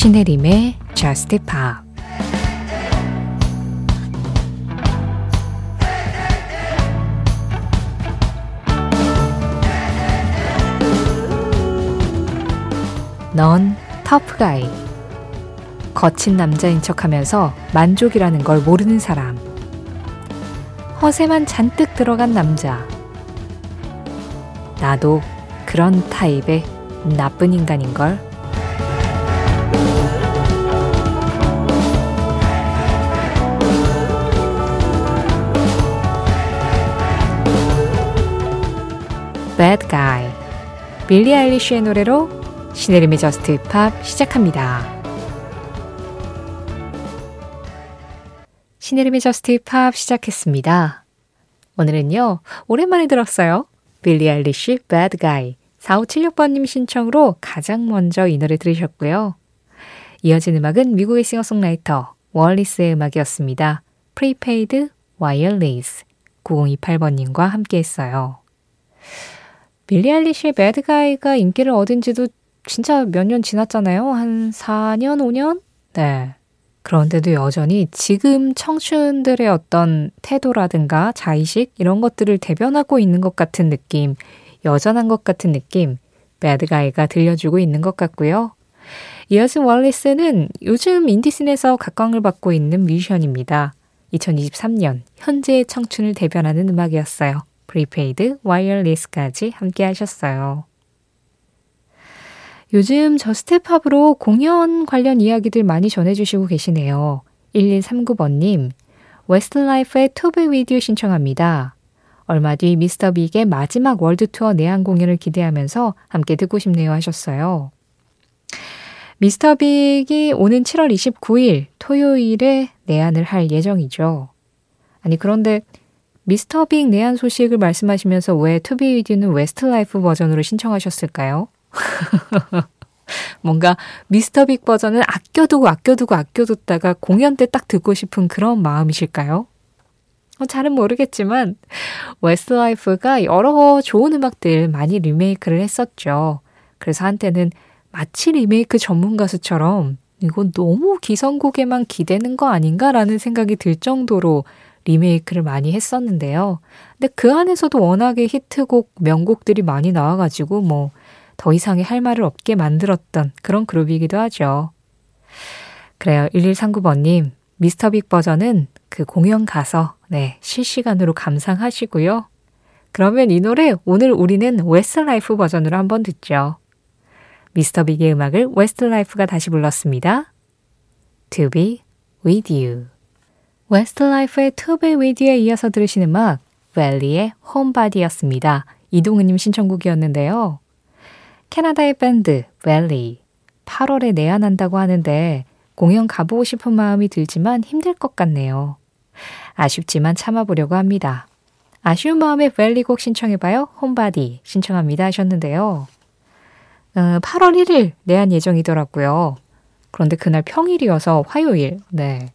신혜림의 Just Pop 넌 터프가이. 거친 남자인 척 하면서 만족이라는 걸 모르는 사람. 허세만 잔뜩 들어간 남자. 나도 그런 타입의 나쁜 인간인 걸. Bad Guy. 빌리 아일리쉬의 노래로 신혜림의 JUST POP 시작합니다. 신혜림의 JUST POP 시작했습니다. 오늘은요, 오랜만에 들었어요. 빌리 아일리쉬 Bad Guy 4576번님 신청으로 가장 먼저 이 노래 들으셨고요. 이어진 음악은 미국의 싱어송라이터 월리스의 음악이었습니다. Prepaid Wireless 9028번님과 함께 했어요. 빌리 알리시의 배드가이가 인기를 얻은 지도 진짜 몇 년 지났잖아요. 한 4년, 5년? 네. 그런데도 여전히 지금 청춘들의 어떤 태도라든가 자의식 이런 것들을 대변하고 있는 것 같은 느낌, 여전한 것 같은 느낌, Bad Guy가 들려주고 있는 것 같고요. 이어진 Wallice는 요즘 인디 scene에서 각광을 받고 있는 뮤지션입니다. 2023년 현재의 청춘을 대변하는 음악이었어요. Prepaid Wireless까지 함께 하셨어요. 요즘 JUST POP으로 공연 관련 이야기들 많이 전해주시고 계시네요. 1139번님, 웨스트라이프의 To Be With You 신청합니다. 얼마 뒤 미스터 빅의 마지막 월드 투어 내한 공연을 기대하면서 함께 듣고 싶네요 하셨어요. 미스터 빅이 오는 7월 29일 토요일에 내한을 할 예정이죠. 아니 그런데 미스터 빅 내한 소식을 말씀하시면서 왜 To Be With You는 웨스트라이프 버전으로 신청하셨을까요? 뭔가 미스터 빅 버전은 아껴두고 아껴두고 아껴뒀다가 공연 때 딱 듣고 싶은 그런 마음이실까요? 어, 잘은 모르겠지만 웨스트라이프가 여러 좋은 음악들 많이 리메이크를 했었죠. 그래서 한때는 마치 리메이크 전문 가수처럼 이건 너무 기성곡에만 기대는 거 아닌가라는 생각이 들 정도로 리메이크를 많이 했었는데요. 근데 그 안에서도 워낙에 히트곡, 명곡들이 많이 나와가지고 뭐 더 이상의 할 말을 없게 만들었던 그런 그룹이기도 하죠. 그래요. 1139번님, 미스터 빅 버전은 그 공연 가서 네, 실시간으로 감상하시고요. 그러면 이 노래 오늘 우리는 웨스트라이프 버전으로 한번 듣죠. 미스터 빅의 음악을 웨스트라이프가 다시 불렀습니다. To be with you. 웨스트라이프의 with you에 이어서 들으신 음악 웰리의 홈바디였습니다. 이동은님 신청곡이었는데요. 캐나다의 밴드 웰리 8월에 내한한다고 하는데 공연 가보고 싶은 마음이 들지만 힘들 것 같네요. 아쉽지만 참아보려고 합니다. 아쉬운 마음에 웰리 곡 신청해봐요. 홈바디 신청합니다 하셨는데요. 어, 8월 1일 내한 예정이더라고요. 그런데 그날 평일이어서 화요일. 네.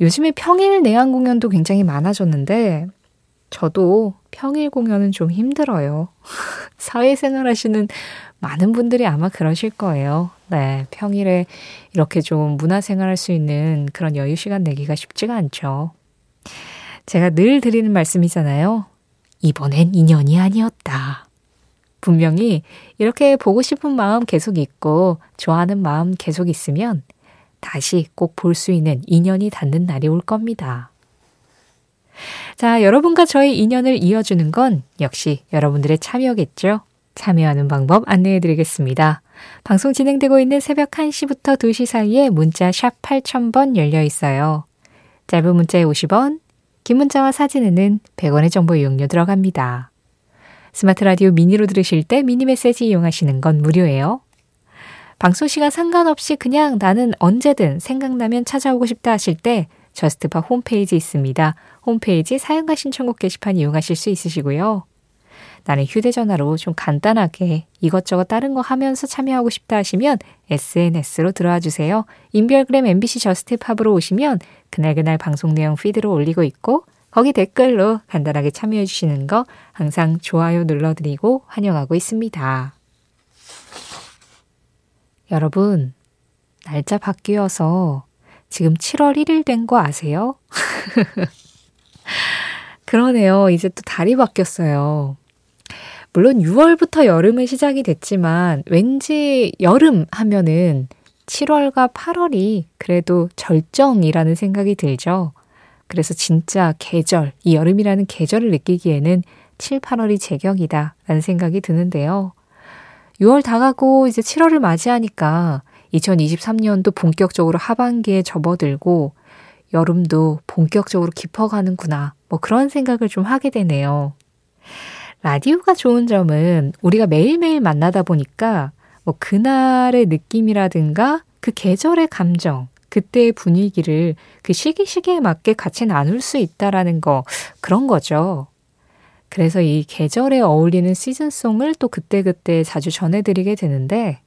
요즘에 평일 내한 공연도 굉장히 많아졌는데 저도 평일 공연은 좀 힘들어요. 사회생활 하시는 많은 분들이 아마 그러실 거예요. 네. 평일에 이렇게 좀 문화생활 할 수 있는 그런 여유 시간 내기가 쉽지가 않죠. 제가 늘 드리는 말씀이잖아요. 이번엔 인연이 아니었다. 분명히 이렇게 보고 싶은 마음 계속 있고 좋아하는 마음 계속 있으면 다시 꼭 볼 수 있는 인연이 닿는 날이 올 겁니다. 자, 여러분과 저의 인연을 이어주는 건 역시 여러분들의 참여겠죠? 참여하는 방법 안내해 드리겠습니다. 방송 진행되고 있는 새벽 1시부터 2시 사이에 문자 샵 8000번 열려 있어요. 짧은 문자에 50원, 긴 문자와 사진에는 100원의 정보 이용료 들어갑니다. 스마트 라디오 미니로 들으실 때 미니 메시지 이용하시는 건 무료예요. 방송 시간 상관없이 그냥 나는 언제든 생각나면 찾아오고 싶다 하실 때 JUST POP 홈페이지 있습니다. 홈페이지 사용과 신청곡 게시판 이용하실 수 있으시고요. 나는 휴대전화로 좀 간단하게 이것저것 다른 거 하면서 참여하고 싶다 하시면 SNS로 들어와 주세요. 인별그램 MBC JUST POP으로 오시면 그날그날 방송 내용 feed로 올리고 있고 거기 댓글로 간단하게 참여해 주시는 거 항상 좋아요 눌러드리고 환영하고 있습니다. 여러분, 날짜 바뀌어서 지금 7월 1일 된 거 아세요? 그러네요. 이제 또 달이 바뀌었어요. 물론 6월부터 여름은 시작이 됐지만 왠지 여름 하면은 7월과 8월이 그래도 절정이라는 생각이 들죠. 그래서 진짜 계절, 이 여름이라는 계절을 느끼기에는 7, 8월이 제격이다 라는 생각이 드는데요. 6월 다 가고 이제 7월을 맞이하니까 2023년도 본격적으로 하반기에 접어들고 여름도 본격적으로 깊어가는구나. 뭐 그런 생각을 좀 하게 되네요. 라디오가 좋은 점은 우리가 매일매일 만나다 보니까 뭐 그날의 느낌이라든가 그 계절의 감정, 그때의 분위기를 그 시기 시기에 맞게 같이 나눌 수 있다라는 거 그런 거죠. 그래서 이 계절에 어울리는 시즌송을 또 그때그때 자주 전해드리게 되는데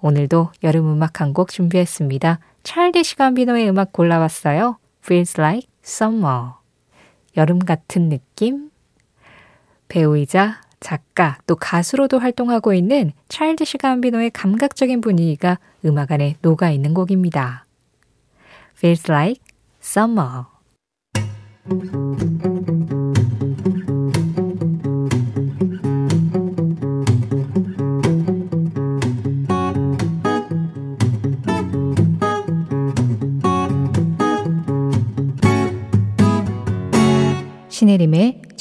오늘도 여름 음악 한 곡 준비했습니다. 찰디시 간비노의 음악 골라왔어요. Feels like summer. 여름 같은 느낌? 배우이자 작가 또 가수로도 활동하고 있는 찰디시 간비노의 감각적인 분위기가 음악 안에 녹아 있는 곡입니다. Feels like summer.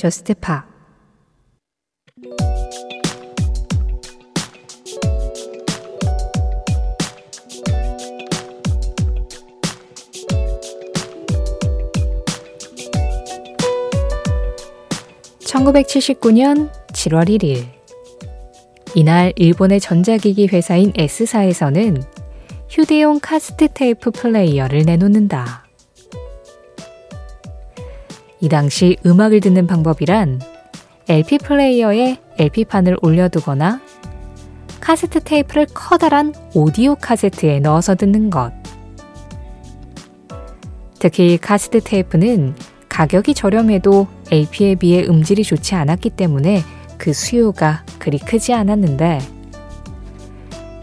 저스트 파 (1979년 7월 1일) 이날 일본의 전자기기 회사인 S사에서는 휴대용 카세트 테이프 플레이어를 내놓는다. 이 당시 음악을 듣는 방법이란 LP 플레이어에 LP판을 올려두거나 카세트 테이프를 커다란 오디오 카세트에 넣어서 듣는 것. 특히 카세트 테이프는 가격이 저렴해도 LP에 비해 음질이 좋지 않았기 때문에 그 수요가 그리 크지 않았는데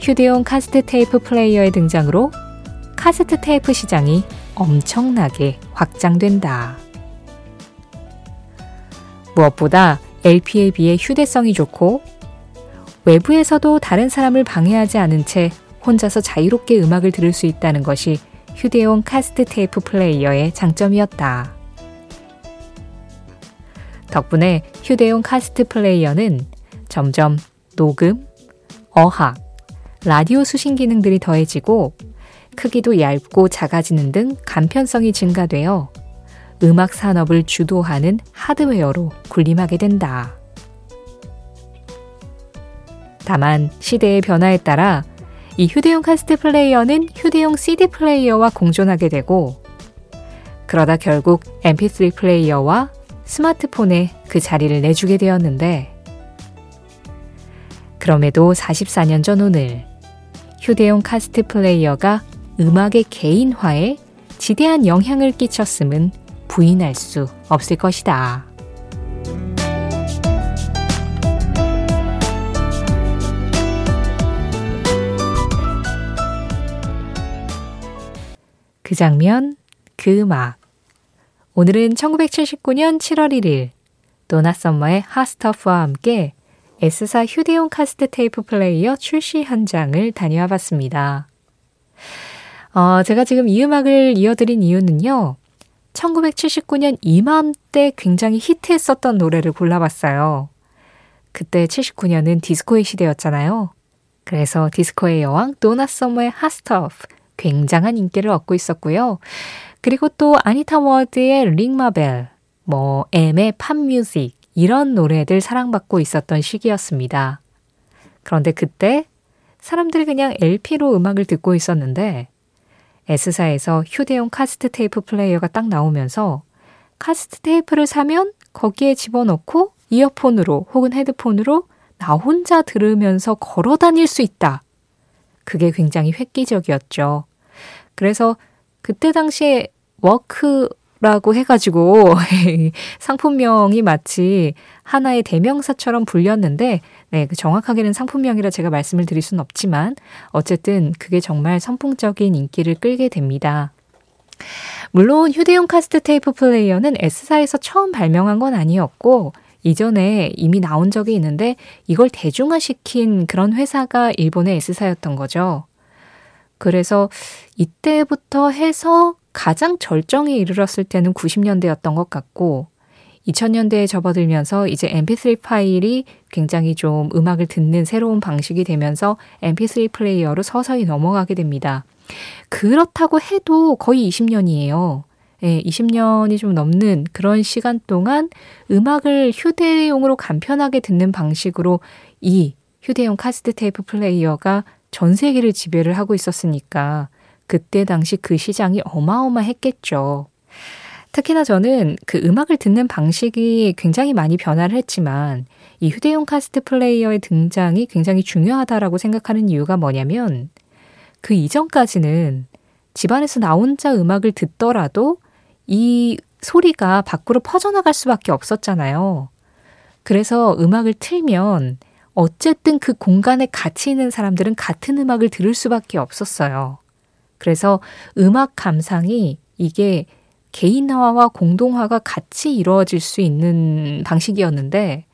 휴대용 카세트 테이프 플레이어의 등장으로 카세트 테이프 시장이 엄청나게 확장된다. 무엇보다 LP에 비해 휴대성이 좋고 외부에서도 다른 사람을 방해하지 않은 채 혼자서 자유롭게 음악을 들을 수 있다는 것이 휴대용 카세트 테이프 플레이어의 장점이었다. 덕분에 휴대용 카세트 플레이어는 점점 녹음, 어학, 라디오 수신 기능들이 더해지고 크기도 얇고 작아지는 등 간편성이 증가되어 음악 산업을 주도하는 하드웨어로 군림하게 된다. 다만 시대의 변화에 따라 이 휴대용 카세트 플레이어는 휴대용 CD 플레이어와 공존하게 되고 그러다 결국 MP3 플레이어와 스마트폰에 그 자리를 내주게 되었는데 그럼에도 44년 전 오늘 휴대용 카세트 플레이어가 음악의 개인화에 지대한 영향을 끼쳤음은 부인할 수 없을 것이다. 그 장면, 그 음악. 오늘은 1979년 7월 1일 도나 썸머의 Hot Stuff와 함께 S사 휴대용 카세트 테이프 플레이어 출시 현장을 다녀와 봤습니다. 어, 제가 지금 이 음악을 이어드린 이유는요. 1979년 이맘때 굉장히 히트했었던 노래를 골라봤어요. 그때 79년은 디스코의 시대였잖아요. 그래서 디스코의 여왕 도나 서머의 Hot Stuff 굉장한 인기를 얻고 있었고요. 그리고 또 아니타 워드의 Ring My Bell, 뭐 M의 Pop Muzik 이런 노래들 사랑받고 있었던 시기였습니다. 그런데 그때 사람들이 그냥 LP로 음악을 듣고 있었는데 S사에서 휴대용 카세트 테이프 플레이어가 딱 나오면서 카세트 테이프를 사면 거기에 집어넣고 이어폰으로 혹은 헤드폰으로 나 혼자 들으면서 걸어 다닐 수 있다. 그게 굉장히 획기적이었죠. 그래서 그때 당시에 워크 라고 해가지고 상품명이 마치 하나의 대명사처럼 불렸는데 네, 그 정확하게는 상품명이라 제가 말씀을 드릴 수는 없지만 어쨌든 그게 정말 선풍적인 인기를 끌게 됩니다. 물론 휴대용 카세트 테이프 플레이어는 S사에서 처음 발명한 건 아니었고 이전에 이미 나온 적이 있는데 이걸 대중화시킨 그런 회사가 일본의 S사였던 거죠. 그래서 이때부터 해서 가장 절정에 이르렀을 때는 90년대였던 것 같고 2000년대에 접어들면서 이제 mp3 파일이 굉장히 좀 음악을 듣는 새로운 방식이 되면서 mp3 플레이어로 서서히 넘어가게 됩니다. 그렇다고 해도 거의 20년이에요. 예, 20년이 좀 넘는 그런 시간 동안 음악을 휴대용으로 간편하게 듣는 방식으로 이 휴대용 카세트 테이프 플레이어가 전 세계를 지배를 하고 있었으니까 그때 당시 그 시장이 어마어마했겠죠. 특히나 저는 그 음악을 듣는 방식이 굉장히 많이 변화를 했지만 이 휴대용 카세트 플레이어의 등장이 굉장히 중요하다라고 생각하는 이유가 뭐냐면 그 이전까지는 집안에서 나 혼자 음악을 듣더라도 이 소리가 밖으로 퍼져나갈 수밖에 없었잖아요. 그래서 음악을 틀면 어쨌든 그 공간에 같이 있는 사람들은 같은 음악을 들을 수밖에 없었어요. 그래서 음악 감상이 이게 개인화와 공동화가 같이 이루어질 수 있는 방식이었는데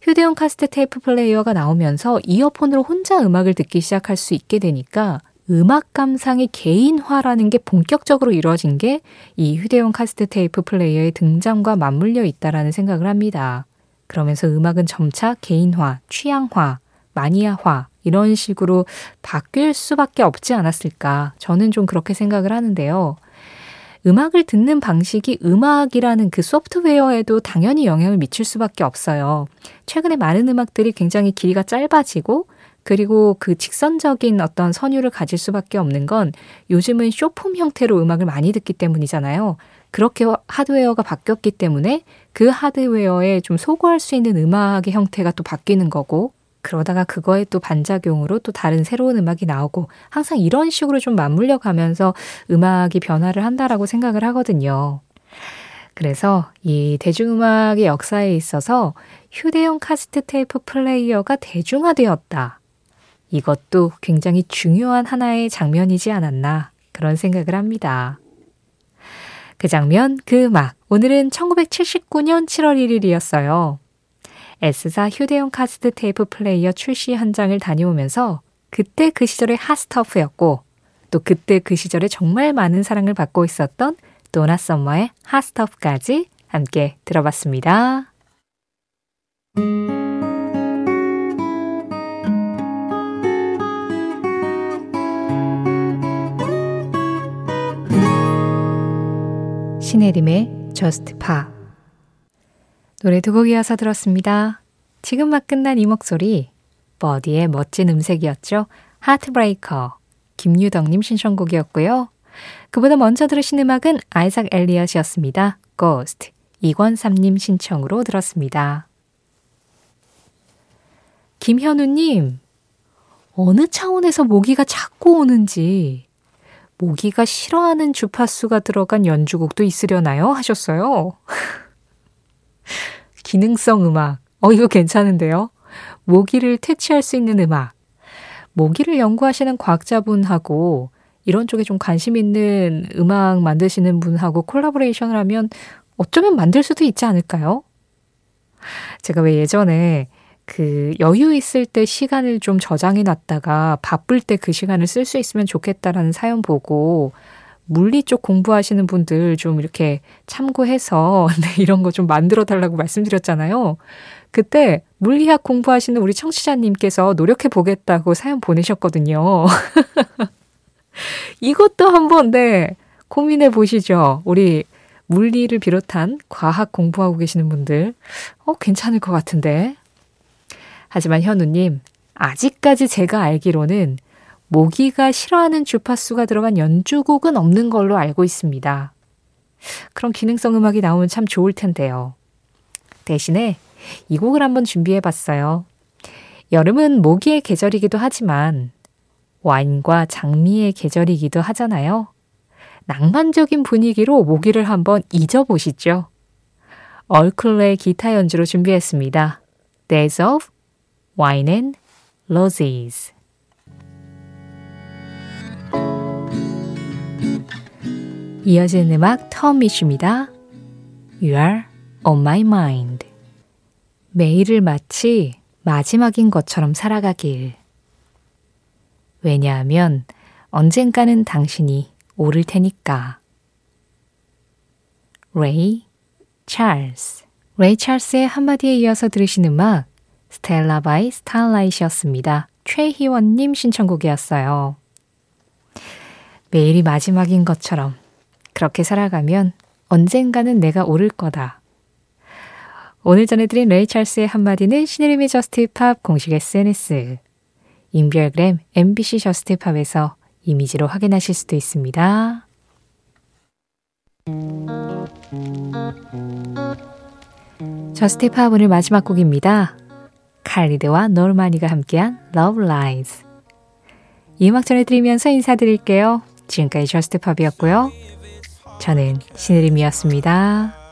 휴대용 카스트 테이프 플레이어가 나오면서 이어폰으로 혼자 음악을 듣기 시작할 수 있게 되니까 음악 감상의 개인화라는 게 본격적으로 이루어진 게 이 휴대용 카스트 테이프 플레이어의 등장과 맞물려 있다라는 생각을 합니다. 그러면서 음악은 점차 개인화, 취향화, 마니아화 이런 식으로 바뀔 수밖에 없지 않았을까. 저는 좀 그렇게 생각을 하는데요. 음악을 듣는 방식이 음악이라는 그 소프트웨어에도 당연히 영향을 미칠 수밖에 없어요. 최근에 많은 음악들이 굉장히 길이가 짧아지고 그리고 그 직선적인 어떤 선율을 가질 수밖에 없는 건 요즘은 쇼폼 형태로 음악을 많이 듣기 때문이잖아요. 그렇게 하드웨어가 바뀌었기 때문에 그 하드웨어에 좀 소구할 수 있는 음악의 형태가 또 바뀌는 거고 그러다가 그거에 또 반작용으로 또 다른 새로운 음악이 나오고 항상 이런 식으로 좀 맞물려 가면서 음악이 변화를 한다라고 생각을 하거든요. 그래서 이 대중음악의 역사에 있어서 휴대용 카세트 테이프 플레이어가 대중화되었다. 이것도 굉장히 중요한 하나의 장면이지 않았나 그런 생각을 합니다. 그 장면, 그 음악. 오늘은 1979년 7월 1일이었어요. S사 휴대용 카세트 테이프 플레이어 출시 현장을 다녀오면서 그때 그 시절의 Hot Stuff였고 또 그때 그 시절에 정말 많은 사랑을 받고 있었던 도나 썸머의 핫스터프까지 함께 들어봤습니다. 신혜림의 Just 노래 두 곡 이어서 들었습니다. 지금 막 끝난 이 목소리 버디의 멋진 음색이었죠. 하트브레이커 김유덕님 신청곡이었고요. 그보다 먼저 들으신 음악은 아이삭 엘리엇이었습니다. Ghost 이권삼님 신청으로 들었습니다. 김현우님 어느 차원에서 모기가 자꾸 오는지 모기가 싫어하는 주파수가 들어간 연주곡도 있으려나요? 하셨어요. 기능성 음악. 어, 이거 괜찮은데요? 모기를 퇴치할 수 있는 음악. 모기를 연구하시는 과학자분하고 이런 쪽에 좀 관심 있는 음악 만드시는 분하고 콜라보레이션을 하면 어쩌면 만들 수도 있지 않을까요? 제가 왜 예전에 그 여유 있을 때 시간을 좀 저장해 놨다가 바쁠 때 그 시간을 쓸 수 있으면 좋겠다라는 사연 보고 물리 쪽 공부하시는 분들 좀 이렇게 참고해서 네, 이런 거 좀 만들어 달라고 말씀드렸잖아요. 그때 물리학 공부하시는 우리 청취자님께서 노력해 보겠다고 사연 보내셨거든요. 이것도 한번 네, 고민해 보시죠. 우리 물리를 비롯한 과학 공부하고 계시는 분들, 어, 괜찮을 것 같은데. 하지만 현우님, 아직까지 제가 알기로는 모기가 싫어하는 주파수가 들어간 연주곡은 없는 걸로 알고 있습니다. 그런 기능성 음악이 나오면 참 좋을 텐데요. 대신에 이 곡을 한번 준비해 봤어요. 여름은 모기의 계절이기도 하지만 와인과 장미의 계절이기도 하잖아요. 낭만적인 분위기로 모기를 한번 잊어보시죠. 얼클레의 기타 연주로 준비했습니다. Days of Wine and Roses. 이어지는 음악 톰 미쉬입니다. You are on my mind. 매일을 마치 마지막인 것처럼 살아가길. 왜냐하면 언젠가는 당신이 오를 테니까. 레이 찰스 레이 찰스의 한마디에 이어서 들으신 음악 Stella by Starlight였습니다. 최희원님 신청곡이었어요. 매일이 마지막인 것처럼 그렇게 살아가면 언젠가는 내가 오를 거다. 오늘 전해드린 레이 찰스의 한마디는 신혜림의 Just Pop 공식 SNS, 인별그램 MBC Just Pop에서 이미지로 확인하실 수도 있습니다. Just Pop 오늘 마지막 곡입니다. 칼리드와 노르마니가 함께한 Love Lies. 이 음악 전해드리면서 인사드릴게요. 지금까지 저스트팝이었고요. 저는 신혜림이었습니다.